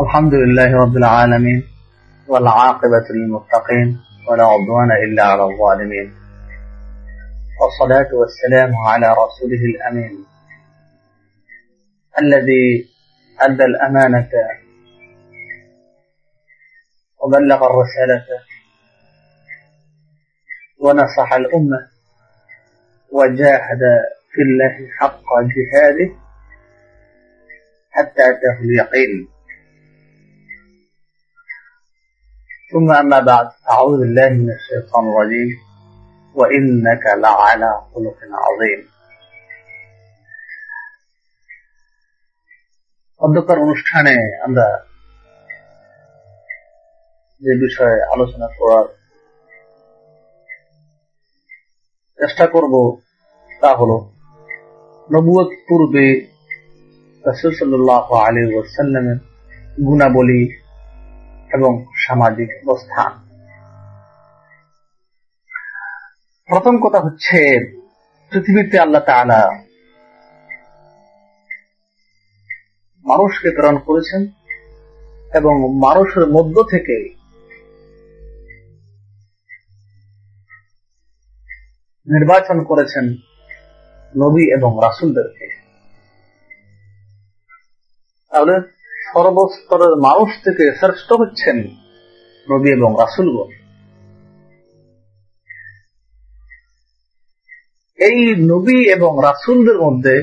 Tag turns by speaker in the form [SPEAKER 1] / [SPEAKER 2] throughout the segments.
[SPEAKER 1] الحمد لله رب العالمين والعاقبة للمتقين ولا عدوان إلا على الظالمين. والصلاة والسلام على رسوله الأمين الذي أدى الأمانة وبلغ الرسالة ونصح الأمة وجاهد في الله حق جهاده حتى أتاه اليقين. ثم أما بعد أعوذ بالله من الشيطان الرجيم وإنك لعلى خلق عظيم অধ্যকার অনুষ্ঠানে আমরা যে বিষয়ে আলোচনা করার চেষ্টা করব তা হল নবুয়ত পূর্বে রসুল্লাহ আলী ওসাল্লামের গুণাবলী এবং সামাজিক অবস্থান প্রথম কথা হচ্ছে, পৃথিবীতে আল্লাহ তালা মানুষকে প্রেরণ করেছেন এবং মানুষের মধ্য থেকে নির্বাচন করেছেন নবী এবং রাসুলদেরকে। তাহলে সর্বস্তরের মানুষ থেকে শ্রেষ্ঠ হচ্ছেন নবী এবং রাসুলগণ এই নবী এবং রাসুলদের মধ্যে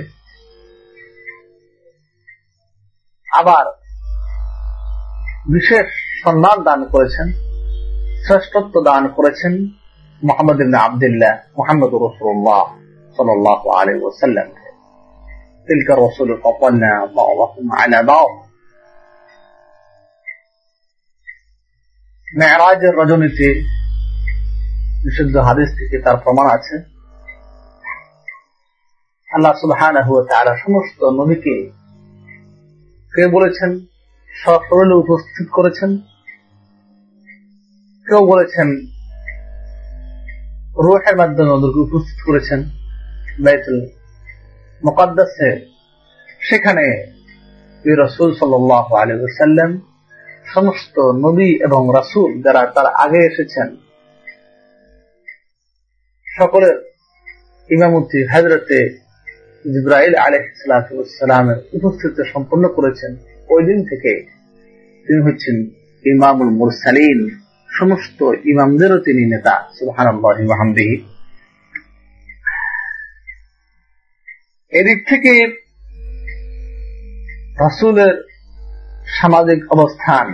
[SPEAKER 1] আবার বিশেষ সম্মান দান করেছেন শ্রেষ্ঠত্ব দান করেছেন মোহাম্মদ আবদুল্লাহ মোহাম্মদ রসুল্লাহ সাল্লাহ আলী ওসাল্লাম تلك الرسل فضلنا بعضهم على بعض মেয়েরাজের রজনীতে বিশুদ্ধ হাদিস থেকে তার প্রমাণ আছে। আল্লাহ সুলহান সমস্ত নবীকে কে বলেছেন? সশরীরে উপস্থিত করেছেন। কেউ বলেছেন, রোহের মাধ্যমে ওদেরকে উপস্থিত করেছেন। বাইতুল মোকাদ্দাসে সেখানে রসুল সাল্লাহ আলী সাল্লাম সমস্ত নবী এবং রাসুল যারা তার আগে এসেছেন, সকলের ইমামতি হাজরতে জিব্রাইল আলহামের উপস্থিতি সম্পন্ন করেছেন। ওই দিন থেকে তিনি হচ্ছেন ইমামুল মুরসালিন। সমস্ত ইমামদেরও তিনি নেতা সুবাহানবিহি এদিক থেকে রাসুলের সামাজিক অবস্থান।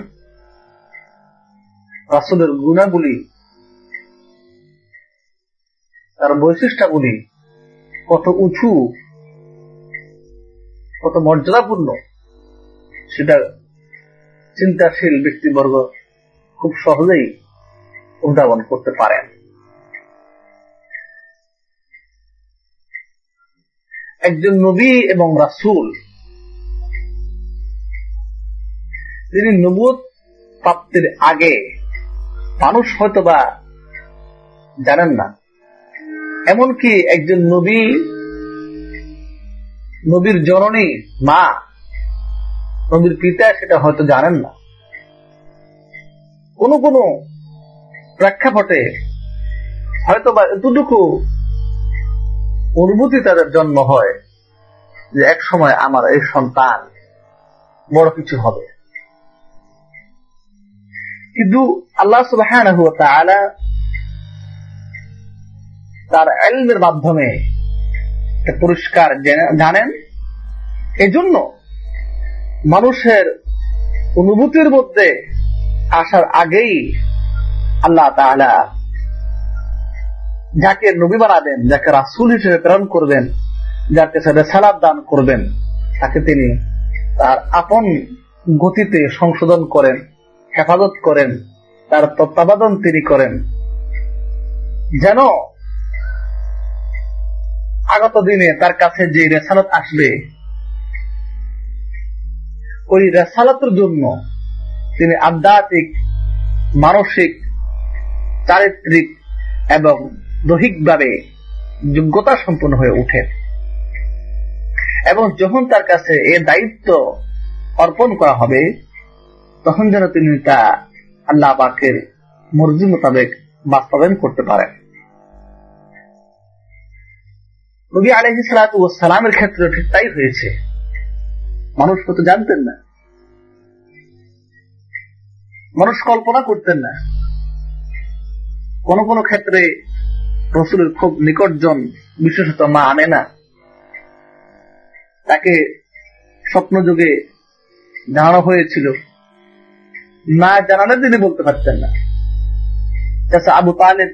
[SPEAKER 1] রাসুলের গুণাগুলি তার বৈশিষ্ট্যগুলি কত উঁচু, কত মর্যাদাপূর্ণ, সেটা চিন্তাশীল ব্যক্তিবর্গ খুব সহজেই উদ্ভাবন করতে পারেন। একজন নবী এবং রাসুল তিনি নবুত প্রাপ্তির আগে মানুষ হয়তো বা জানেন না। এমনকি একজন নবী, নবীর জননী মা, নবীর পিতা সেটা হয়তো জানেন না। কোন কোন প্রেক্ষাপটে হয়তো বা এতটুকু অনুভূতি তাদের জন্ম হয় যে এক সময় আমার এই সন্তান বড় কিছু হবে। কিন্তু আল্লাহ সুবাহ তার এলমের মাধ্যমে পরিষ্কার জানেন। এজন্য মানুষের অনুভূতির মধ্যে আসার আগেই আল্লাহ যাকে নবী বানাবেন, যাকে রাসুল হিসেবে প্রেরণ করবেন, যাকে সালাদ দান করবেন, তাকে তিনি তার আপন গতিতে সংশোধন করেন। হেফাজত করেন, তার তত্ত্বাবধান তিনি করেন। যেন আগত দিনে তার কাছে যে রেসালত আসবে, ওই রেসালতের জন্য তিনি আধ্যাত্মিক, মানসিক, চারিত্রিক এবং দৈহিকভাবে যোগ্যতা সম্পন্ন হয়ে উঠেন এবং যখন তার কাছে এ দায়িত্ব অর্পণ করা হবে তখন যেন তিনি তা আল্লাহ পাকের মর্জি মোতাবেক বাস্তবায়ন করতে পারেন। নবী আলহি সালামের ক্ষেত্রে ঠিক তাই হয়েছে। মানুষ কত জানতেন না। মানুষ কল্পনা করতেন না। কোন কোন ক্ষেত্রে রসুলের খুব নিকটজন বিশেষত মা আনে না তাকে স্বপ্ন যুগে জানানো হয়েছিল। না জানালে তিনি বলতে পারতেন না। আবু তালেব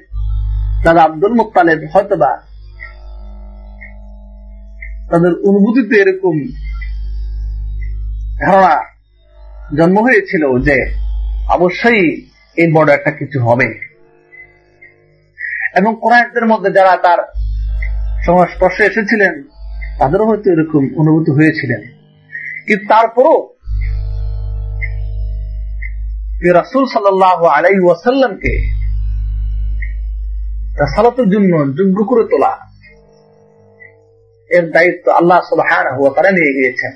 [SPEAKER 1] দাদা আব্দুল মুতালেব হয়তোবা তাদের অনুভূতিতে এরকম ধারণা জন্ম হয়েছিল যে অবশ্যই এই বড় একটা কিছু হবে। এবং কোরআনদের মধ্যে যারা তার সংস্পর্শে এসেছিলেন, তাদেরও হয়তো এরকম অনুভূতি হয়েছিলেন কিন্তু তারপরও রাসুল সাল্লাহ আলাই ওয়াসাল্লামকে সালাতের জন্য যোগ্য করে তোলা এর দায়িত্ব আল্লাহ সুবাহ তারা নিয়ে গিয়েছেন।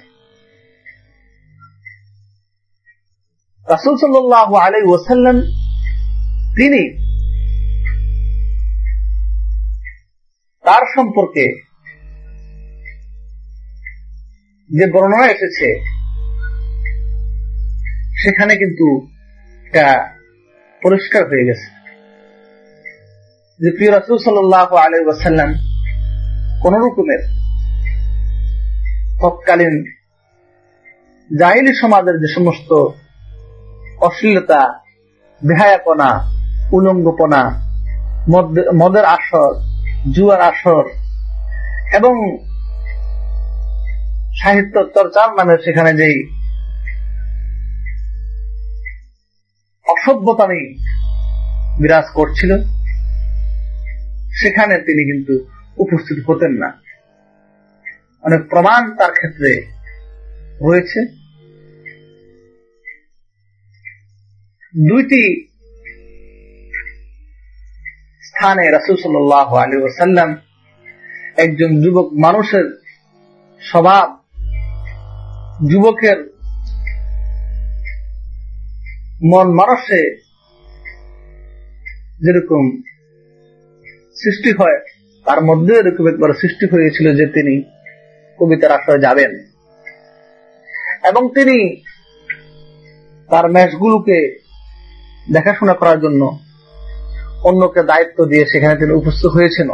[SPEAKER 1] রাসুল সাল্লাহ আলাই ওয়াসাল্লাম তিনি তার সম্পর্কে যে বর্ণনা এসেছে, সেখানে কিন্তু এটা পরিষ্কার হয়ে গেছে। যে প্রিয় রাসুল সাল্লাহ আলাই ওয়াসাল্লাম কোন রকমের তৎকালীন জাহিলি সমাজের যে সমস্ত অশ্লীলতা, বেহায়াপনা, উলঙ্গপনা মদের আসর, জুয়ার আসর এবং সাহিত্য চর্চার নামে সেখানে যেই অসভ্যতামি বিরাজ করছিল। সেখানে তিনি কিন্তু উপস্থিত হতেন না। অনেক প্রমাণ তার ক্ষেত্রে রয়েছে। দুইটি স্থানে রাসুল সাল্লাহ আলী ওসাল্লাম একজন যুবক, মানুষের স্বভাব, যুবকের মন মানুষে যেরকম সৃষ্টি হয়, তার মধ্যে এরকম একবার সৃষ্টি হয়েছিল যে তিনি কবিতার আশ্রয় যাবেন। এবং তিনি তার ম্যাচগুলোকে দেখাশোনা করার জন্য অন্যকে দায়িত্ব দিয়ে সেখানে তিনি উপস্থিত হয়েছেন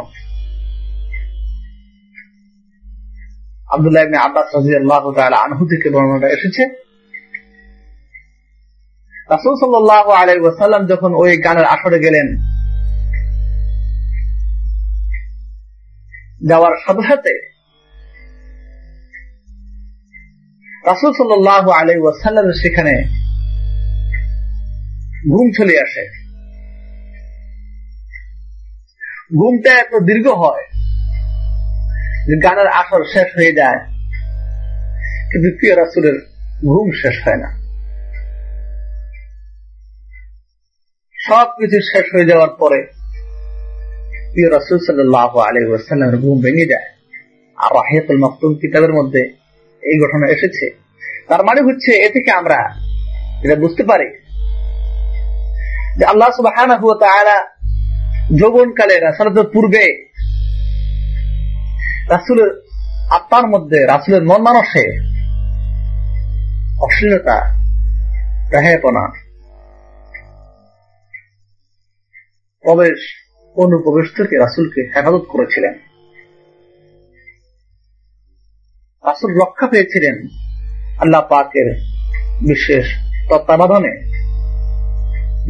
[SPEAKER 1] আবদুল্লাহ আব্বাস রাজি আল্লাহ আনহু থেকে বর্ণনা এসেছে। রাসুল সাল্লাহ যখন ওই গানের আসরে গেলেন, যাওয়ার সাথে সাথে রাসুল সাল্লাহ আলাই ওয়াসাল্লাম সেখানে ঘুম চলে আসে। ঘুমটা এত দীর্ঘ হয় যে গানের আসর শেষ হয়ে যায়, কিন্তু প্রিয় রাসুলের ঘুম শেষ হয় না। সব কিছু শেষ হয়ে যাওয়ার পরে মানে পূর্বে রাসুলের আত্মার মধ্যে, রাসুলের মন মানুষে অশ্লীলতা রাহেপনা প্রবেশ অনুপ্রবেশ থেকে রাসুলকে হেফাজত করেছিলেন। রাসুল রক্ষা পেয়েছিলেন আল্লাহ পাকের বিশেষ তত্ত্বাবধানে,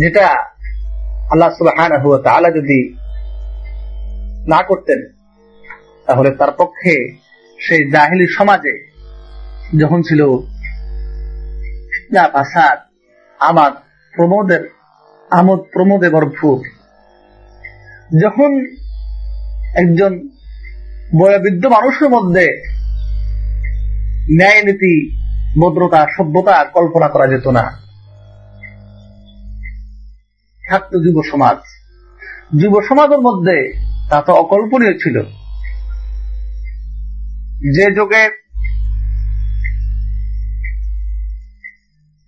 [SPEAKER 1] যেটা আল্লাহ সুবাহ যদি না করতেন, তাহলে তার পক্ষে সেই জাহিলি সমাজে যখন ছিল ফাসাদ আমার প্রমোদের, আমোদ প্রমোদে ভরপুর যখন একজন বয়োবৃদ্ধ মানুষের মধ্যে ন্যায় নীতি ভদ্রতা, সভ্যতা কল্পনা করা যেত না থাকত যুব সমাজ, যুব সমাজের মধ্যে তা তো অকল্পনীয় ছিল। যে যুগে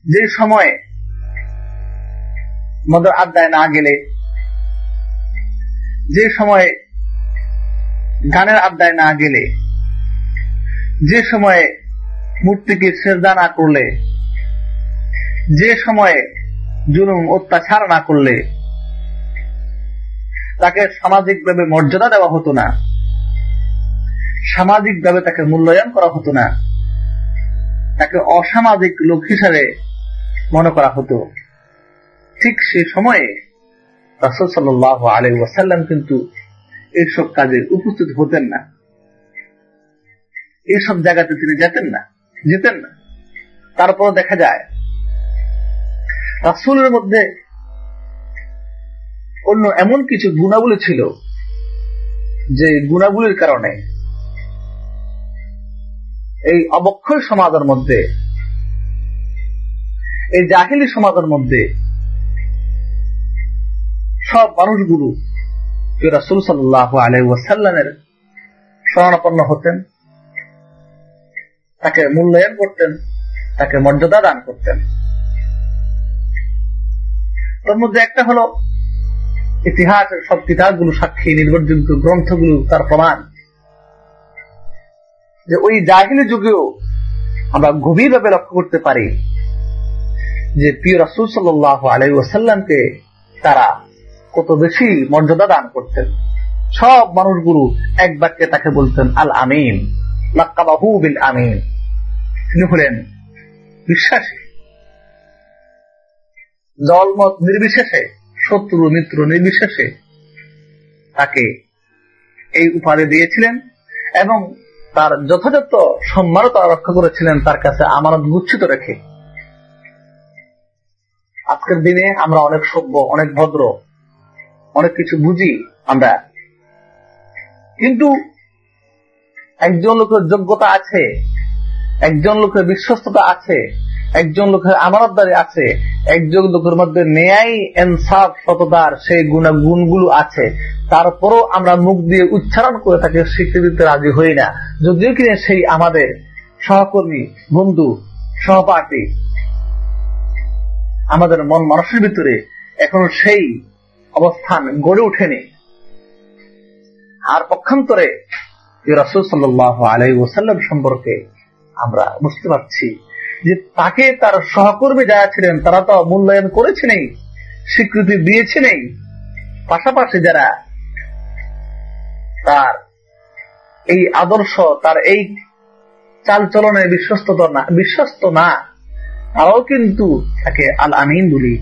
[SPEAKER 1] যে সময়ে মদের আড্ডায় না গেলে যে সময়ে গানের আড্ডায় না গেলে, যে সময়ে মূর্তিকে শ্রেদ্ধা না করলে, যে সময়ে জুলুম, অত্যাচার না করলে, তাকে সামাজিকভাবে মর্যাদা দেওয়া হতো না, সামাজিকভাবে তাকে মূল্যায়ন করা হতো না, তাকে অসামাজিক লোক হিসাবে মনে করা হতো। ঠিক সে সময়ে রাসুল সাল্লাহ আলী ওয়াসাল্লাম কিন্তু এইসব কাজে উপস্থিত হতেন না। এইসব জায়গাতে তিনি যেতেন না যেতেন না। তারপর দেখা যায়, রাসুলের মধ্যে অন্য এমন কিছু গুণাবলী ছিল যে গুণাবলীর কারণে এই অবক্ষয় সমাজের মধ্যে, এই জাহিলি সমাজের মধ্যে সব মানুষগুলো রাসুল সাল্লাহ আলহামের শরণাপন্ন হতেন, তাকে মূল্যায়ন করতেন, তাকে মর্যাদা দান করতেন। তার মধ্যে একটা হলো ইতিহাসের সব কিতাবগুলো সাক্ষী নির্ভরযোগ্য গ্রন্থগুলো, তার প্রমাণ। যে ওই জাহিলি যুগেও আমরা গভীরভাবে লক্ষ্য করতে পারি যে প্রিয় রাসুল সাল্লাহ আলাই ওসাল্লামকে তারা কত বেশি মর্যাদা দান করতেন। সব মানুষগুলো এক বাক্যে তাকে বলতেন, আল আমিন বিল আমিন। তিনি হলেন বিশ্বাসী। জলমত নির্বিশেষে, শত্রু মিত্র নির্বিশেষে তাকে এই উপাধি দিয়েছিলেন এবং তার যথাযথ সম্মানও তারা রক্ষা করেছিলেন তার কাছে আমানত গুচ্ছিত রেখে। আজকের দিনে আমরা অনেক সভ্য, অনেক ভদ্র অনেক কিছু বুঝি আমরা। কিন্তু একজন লোকের যোগ্যতা আছে, একজন লোকের বিশ্বস্ততা আছে, একজন লোকের আমানতদারি আছে, একজন লোকের মধ্যে ন্যায় এনসাফ সততার সেই গুণা গুণগুলো আছে, তারপরও আমরা মুখ দিয়ে উচ্চারণ করে তাকে স্বীকৃতিতে রাজি হই না। যদিও কিনা সেই আমাদের সহকর্মী, বন্ধু, সহপাঠী, আমাদের মন মানুষের ভিতরে এখন সেই অবস্থান গড়ে ওঠেনি। আর পক্ষান্তরে রসুল সাল্লাহ আলাই ওসাল্লাম সম্পর্কে আমরা বুঝতে পারছি যে তাকে তার সহকর্মী যারা ছিলেন, তারা তো মূল্যায়ন করেছে নেই, স্বীকৃতি দিয়েছে নেই। পাশাপাশি যারা তার এই আদর্শ, তার এই চাল চলনে বিশ্বস্ত না বিশ্বস্ত না, তারাও কিন্তু তাকে আল আমিন বলি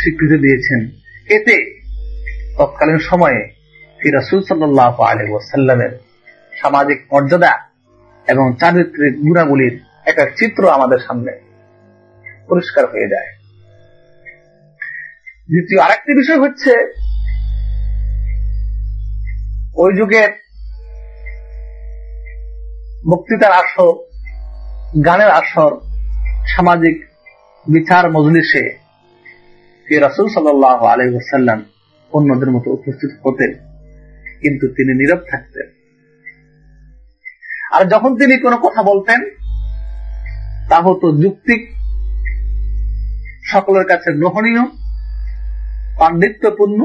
[SPEAKER 1] স্বীকৃতি দিয়েছেন। এতে তৎকালীন সময়ে রাসুল সাল্লাহ আলী সামাজিক মর্যাদা এবং চারিত্রিক গুণাগুলির একটা চিত্র আমাদের সামনে পরিষ্কার হয়ে যায়। দ্বিতীয় আরেকটি বিষয় হচ্ছে, ওই যুগের বক্তৃতার আসর, গানের আসর, সামাজিক বিচার মজলিসে রাসুল সাল্লাহ আলহ্লাম অন্যদের মতো উপস্থিত হতেন। কিন্তু তিনি নীরব থাকতেন। আর যখন তিনি কোনো কথা বলতেন, তা হতো যুক্তিক, সকলের কাছে গ্রহণীয় পাণ্ডিত্যপূর্ণ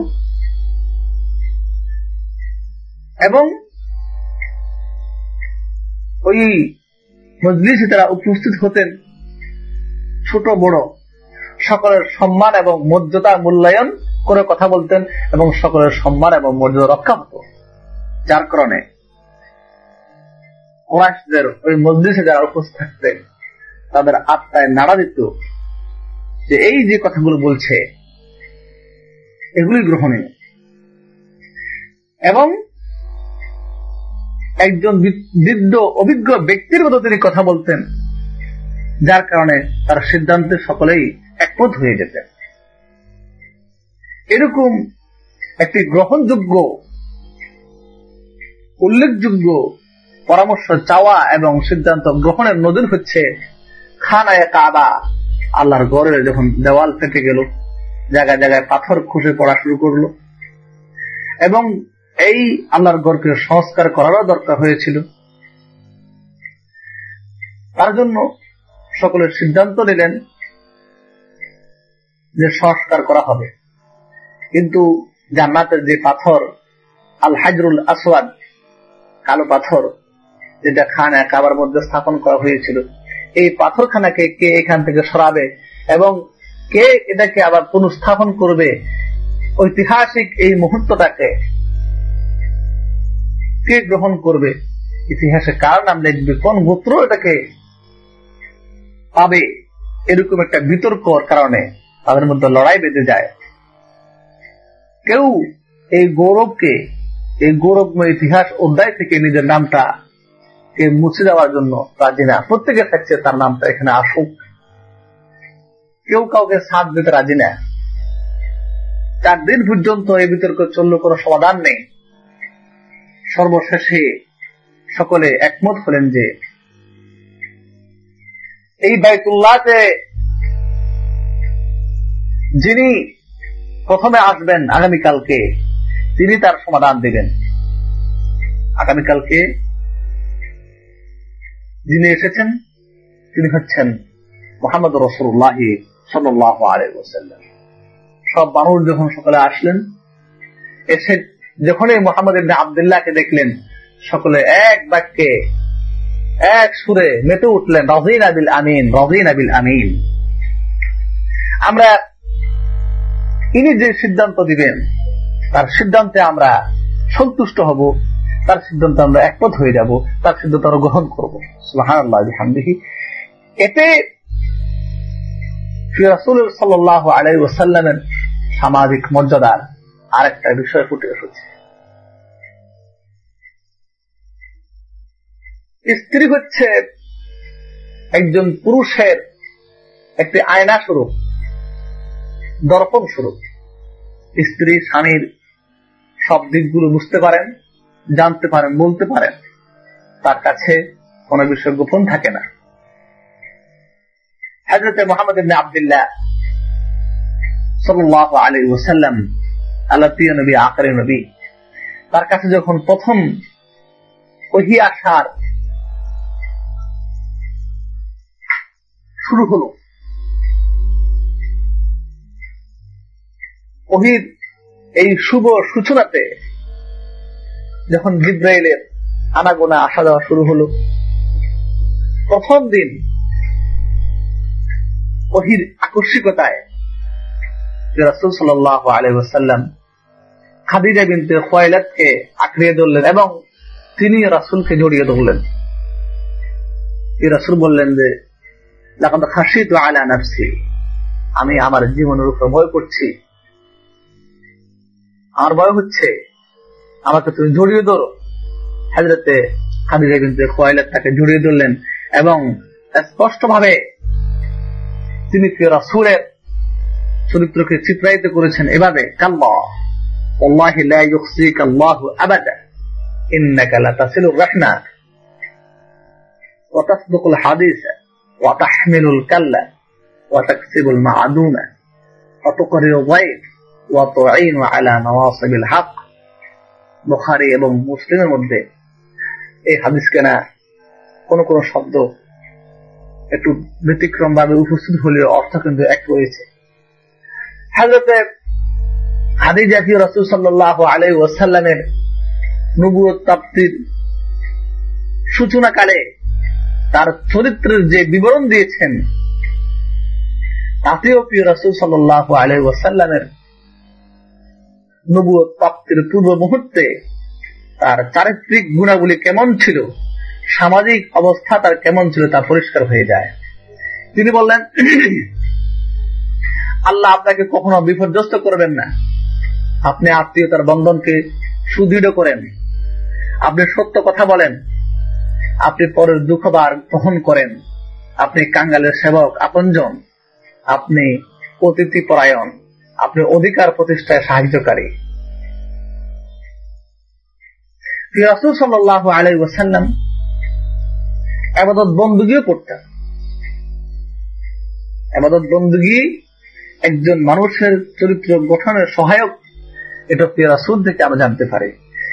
[SPEAKER 1] এবং ওই মজলিসে তারা উপস্থিত হতেন ছোট বড়, সকলের সম্মান এবং মর্যাদা মূল্যায়ন করে কথা বলতেন এবং সকলের সম্মান এবং মর্যাদা রক্ষা হতো। যার কারণে কোরআশদের ওই মসজিদে যারা উপস্থিত থাকতেন, তাদের আত্মায় নাড়া দিত যে এই যে কথাগুলো বলছে এগুলি গ্রহণীয়। এবং একজন বৃদ্ধ, অভিজ্ঞ ব্যক্তির মতো তিনি কথা বলতেন, যার কারণে তার সিদ্ধান্তে সকলেই একমত হয়ে যেতেন। এরকম একটি গ্রহণযোগ্য, উল্লেখযোগ্য পরামর্শ, চাওয়া এবং সিদ্ধান্ত গ্রহণের নদীর হচ্ছে খানায় কাবা, আল্লাহর গড়ে যখন দেওয়াল ফেটে গেল, জায়গায় জায়গায় পাথর খুশে পড়া শুরু করল এবং এই আল্লাহর গড়কে সংস্কার করারও দরকার হয়েছিল। তার জন্য সকলের সিদ্ধান্ত নিলেন যে সংস্কার করা হবে। কিন্তু জান্নাতের যে পাথর আল হাজরুল আসওয়াদ, কালো পাথর, যেটা খানা কাবার মধ্যে স্থাপন করা হয়েছিল, এই পাথরখানাকে কে এখান থেকে সরাবে এবং কে এটাকে আবার পুনঃস্থাপন করবে, ঐতিহাসিক এই মুহূর্তটাকে কে গ্রহণ করবে, ইতিহাসে কার নাম লিখবে, কোন গোত্র এটাকে পাবে, এরকম একটা বিতর্কর কারণে তাদের মধ্যে লড়াই বেঁধে যায়। কেউ এই গৌরবকে, এই গৌরবময় ইতিহাস অধ্যায় থেকে নিজের নামটা কে মুছে দেওয়ার জন্য রাজি না। প্রত্যেকে থাকছে তার নামটা এখানে আসুক। কেউ কাউকে সাথ দিতে রাজি না। চার দিন পর্যন্ত এই বিতর্ক চলল কোনো সমাধান নেই। সর্বশেষে সকলে একমত হলেন যে, এই বাইতুল্লাহতে যিনি প্রথমে আসবেন আগামীকালকে, তিনি তার সমাধান দিবেন। আগামীকালকে যিনি এসেছেন, তিনি হচ্ছেন মোহাম্মদ রসুল্লাহ সাল্লাহ আলাইসাল্লাম সব মানুষ যখন সকালে আসলেন, এসে যখনই মোহাম্মদ আবদুল্লাহকে দেখলেন, সকলে এক বাক্যে, এক সুরে মেতে উঠলেন, রজিন আবিল আমিন, রজিন আবিল আমিন। আমরা ইনি যে সিদ্ধান্ত দিবেন, তার সিদ্ধান্তে আমরা সন্তুষ্ট হব, তার সিদ্ধান্ত আমরা একমত হয়ে যাব, তার সিদ্ধান্ত আমরা গ্রহণ করব। হামদিহি এতে সামাজিক মর্যাদার আরেকটা বিষয় ফুটে এসেছে স্ত্রী হচ্ছে একজন পুরুষের একটি আয়না স্বরূপ দর্পণ স্বরূপ। স্ত্রী, স্বামীর সব দিকগুলো বুঝতে পারেন, জানতে পারেন, বলতে পারেন। তার কাছে কোন বিষয় গোপন থাকে না। হাজরতে মোহাম্মদ ইবনে আবদুল্লাহ সাল্লাহ আলী ওসাল্লাম আল্লাহ প্রিয় নবী আকারে নবী, তার কাছে যখন প্রথম ওহি আসার শুরু হলো ওহির এই শুভ সূচনাতে যখন জিব্রাইলের আনাগোনা আসা যাওয়া শুরু হলো, প্রথম দিন ওহির আকস্মিকতায় রাসুল সাল্লাহ আলহাম খাদিজা বিনতে খোয়াইলাতকে আঁকড়িয়ে ধরলেন এবং তিনি রাসুলকে জড়িয়ে ধরলেন। রাসুল বললেন যে হাসি তো আলা নাফসি, আমি আমার জীবনের উপর ভয় করছি। আমার ভয় হচ্ছে। আমাকে তুমি জড়িয়ে ধরো। হাজরতে খাদিজা বিনতে খোয়াইলাত তাকে জড়িয়ে ধরলেন এবং স্পষ্ট ভাবে তিনি রাসুলের চরিত্রকে চিত্রায়িত করেছেন এভাবে, কাল্লা বুখারি এবং মুসলিমের মধ্যে এই হাদিস কেনা শব্দ একটু ব্যতিক্রম ভাবে উপস্থিত হলেও অর্থ কিন্তু এক রয়েছে। হাজরতে হাদি জাতীয় রসুল সাল্লাহ আলাই ওসাল্লামের নবুয় সূচনাকালে তার চরিত্রের যে বিবরণ দিয়েছেন, তাতেও প্রিয় রসুল সাল্লাহ আলাই ওয়াসাল্লামের নবুয় প্রাপ্তির পূর্ব মুহূর্তে তার চারিত্রিক গুণাবলী কেমন ছিল, সামাজিক অবস্থা তার কেমন ছিল তা পরিষ্কার হয়ে যায়। তিনি বললেন, আল্লাহ আপনাকে কখনো বিপর্যস্ত করবেন না। আপনি আত্মীয়তার বন্ধনকে সুদৃঢ় করেন। আপনি সত্য কথা বলেন। আপনি পরের দুঃখবার গ্রহণ করেন। আপনি কাঙ্গালের সেবক, আপনজন। আপনি অতিথি পরায়ণ আপনি অধিকার প্রতিষ্ঠায় সাহায্যকারী। আলাই বন্দুগিও করতেন বন্দুগি একজন মানুষের চরিত্র গঠনের সহায়ক, এটা রাসুল থেকে আমরা জানতে পারি।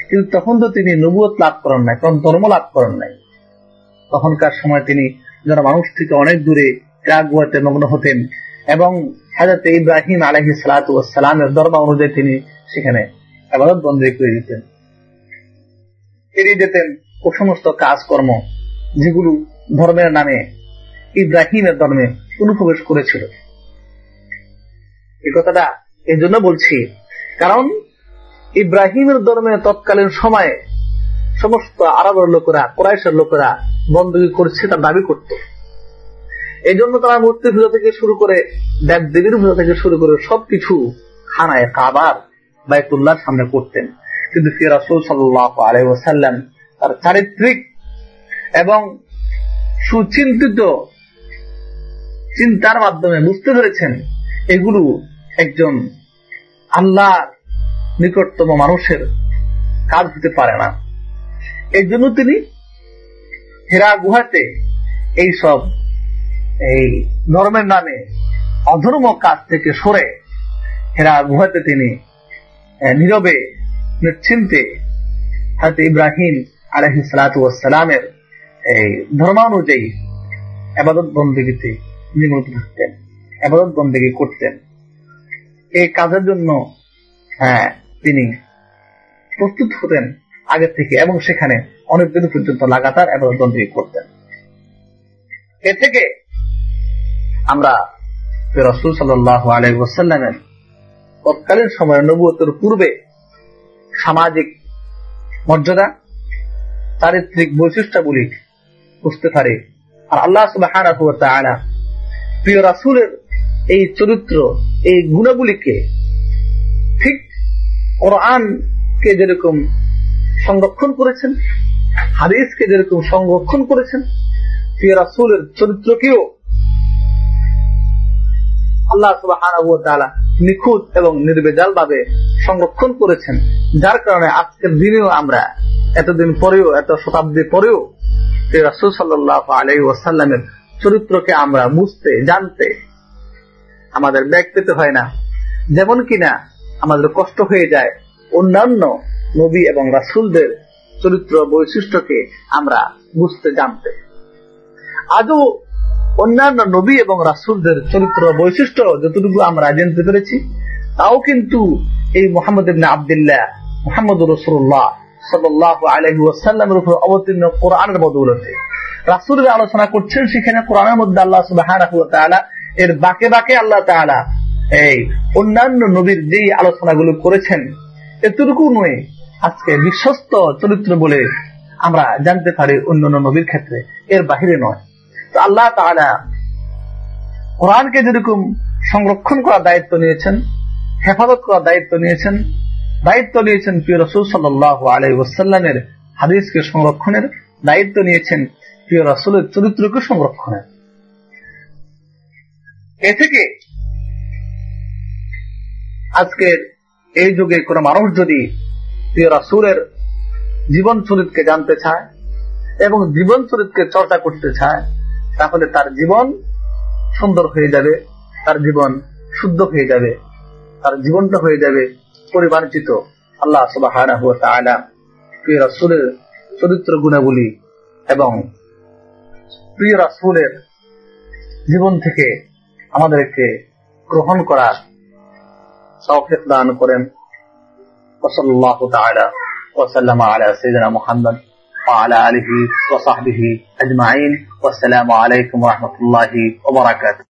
[SPEAKER 1] কিন্তু তখন তো তিনি নবুয়ত লাভ করেন নাই কোন ধর্ম লাভ করেন নাই। তখনকার সময় তিনি যারা মানুষ থেকে অনেক দূরে ত্যাগ মগ্ন হতেন এবং হাজরত ইব্রাহিম আলহি সালাতামের ধর্ম অনুযায়ী তিনি সেখানে আবাদত বন্দী করে দিতেন। এড়িয়ে যেতেন ও সমস্ত কাজকর্ম যেগুলো ধর্মের নামে, ইব্রাহিমের ধর্মে অনুপ্রবেশ করেছিল। এই কথাটা এই জন্য বলছি, কারণ ইব্রাহিমের ধর্মে তৎকালীন সময়ে সমস্ত আরবের লোকেরা, কোরাইশের লোকেরা বন্দী করছে, তার দাবি করত। এই জন্য তারা মূর্তি পূজা থেকে শুরু করে দেব দেবীর পূজা থেকে শুরু করে সবকিছু খানায় কাবার বাইতুল্লাহর সামনে করতেন। কিন্তু ফির রাসুল সাল্লাহ আলহাম তার চারিত্রিক এবং সুচিন্তিত চিন্তার মাধ্যমে বুঝতে পেরেছেন এগুলো একজন আল্লাহ নিকটতম মানুষের কাজ হতে পারে না। এর জন্য তিনি হেরা গুহাতে এই সব এই ধর্মের নামে অধর্ম কাজ থেকে সরে হেরা গুহাতে তিনি নীরবে, নিশ্চিন্তে হাতে ইব্রাহিম আলহি সালাতামের এই ধর্মানুযায়ী আবাদত বন্দীতে নিমন্ত্রিত থাকতেন আবাদত বন্দী করতেন। এই কাজের জন্য হ্যাঁ তিনি প্রস্তুত হতেন আগে থেকে এবং সেখানে অনেক দিন পর্যন্ত লাগাতার আবাদত বন্দী করতেন। এ থেকে আমরা রসুল সাল্লাহ আলহামের তৎকালীন সময়ের নবুয়তের পূর্বে সামাজিক মর্যাদা, চারিত্রিক বৈশিষ্ট্যাবলী বুঝতে পারে। আর আল্লাহ সুবাহ প্রিয় রাসুলের এই চরিত্র, এই গুণাবলীকে ঠিক কোরআনকে যেরকম সংরক্ষণ করেছেন, হাদিসকে যেরকম সংরক্ষণ করেছেন, প্রিয় রাসুলের চরিত্রকেও আল্লাহ সুবাহ নিখুঁত এবং নির্বেজাল ভাবে সংরক্ষণ করেছেন। যার কারণে আজকের দিনেও আমরা, এতদিন পরেও, এত শতাব্দী পরেও রাসুল সাল্লাহ আলাই ওয়াসাল্লামের চরিত্রকে আমরা বুঝতে, জানতে আমাদের ব্যাগ পেতে হয় না। যেমন কিনা আমাদের কষ্ট হয়ে যায় অন্যান্য নবী এবং রাসুলদের চরিত্র বৈশিষ্ট্যকে আমরা বুঝতে, জানতে। আজও অন্যান্য নবী এবং রাসুলদের চরিত্র বৈশিষ্ট্য যতটুকু আমরা জানতে পেরেছি তাও কিন্তু এই মোহাম্মদ ইবনে আবদুল্লাহ মোহাম্মদ রসুল্লাহ সাল্লাহ আলহি ওয়াসাল্লামের উপর অবতীর্ণ কোরআনের বদৌলতে। আলোচনা করছেন সেখানে কোরআনের মধ্যে আল্লাহ সুবাহ এর বাকে বাকে আল্লাহ এই অন্যান্য নবীর যেই আলোচনাগুলো করেছেন, এতটুকু নয়, আজকে বিশ্বস্ত চরিত্র বলে আমরা জানতে পারি অন্যান্য নবীর ক্ষেত্রে। এর বাহিরে নয়। আল্লাহ তাআলা কোরআনকে যেরকম সংরক্ষণ করার দায়িত্ব নিয়েছেন, হেফাজত করার দায়িত্ব নিয়েছেন দায়িত্ব নিয়েছেন প্রিয় রসুল সাল্লাহ আলাই ওসাল্লামের হাদিসকে সংরক্ষণের দায়িত্ব নিয়েছেন প্রিয় রসুলের চরিত্রকে সংরক্ষণের। এ থেকে আজকের এই যুগে কোন মানুষ যদি প্রিয় রাসুলের জীবন চরিত্রকে জানতে চায় এবং জীবন চরিত্রকে চর্চা করতে চায় তাহলে তার জীবন সুন্দর হয়ে যাবে তার জীবন শুদ্ধ হয়ে যাবে তার জীবনটা হয়ে যাবে পরিমার্জিত আল্লাহ সুবাহ প্রিয় রাসুলের চরিত্র গুণাবলী এবং প্রিয় রাসুলের জীবন থেকে আমাদেরকে গ্রহণ করার তৌফিক দান করেন وصلى الله تعالى وسلم على سيدنا محمد وعلى آله وصحبه أجمعين. والسلام عليكم ورحمة الله وبركاته.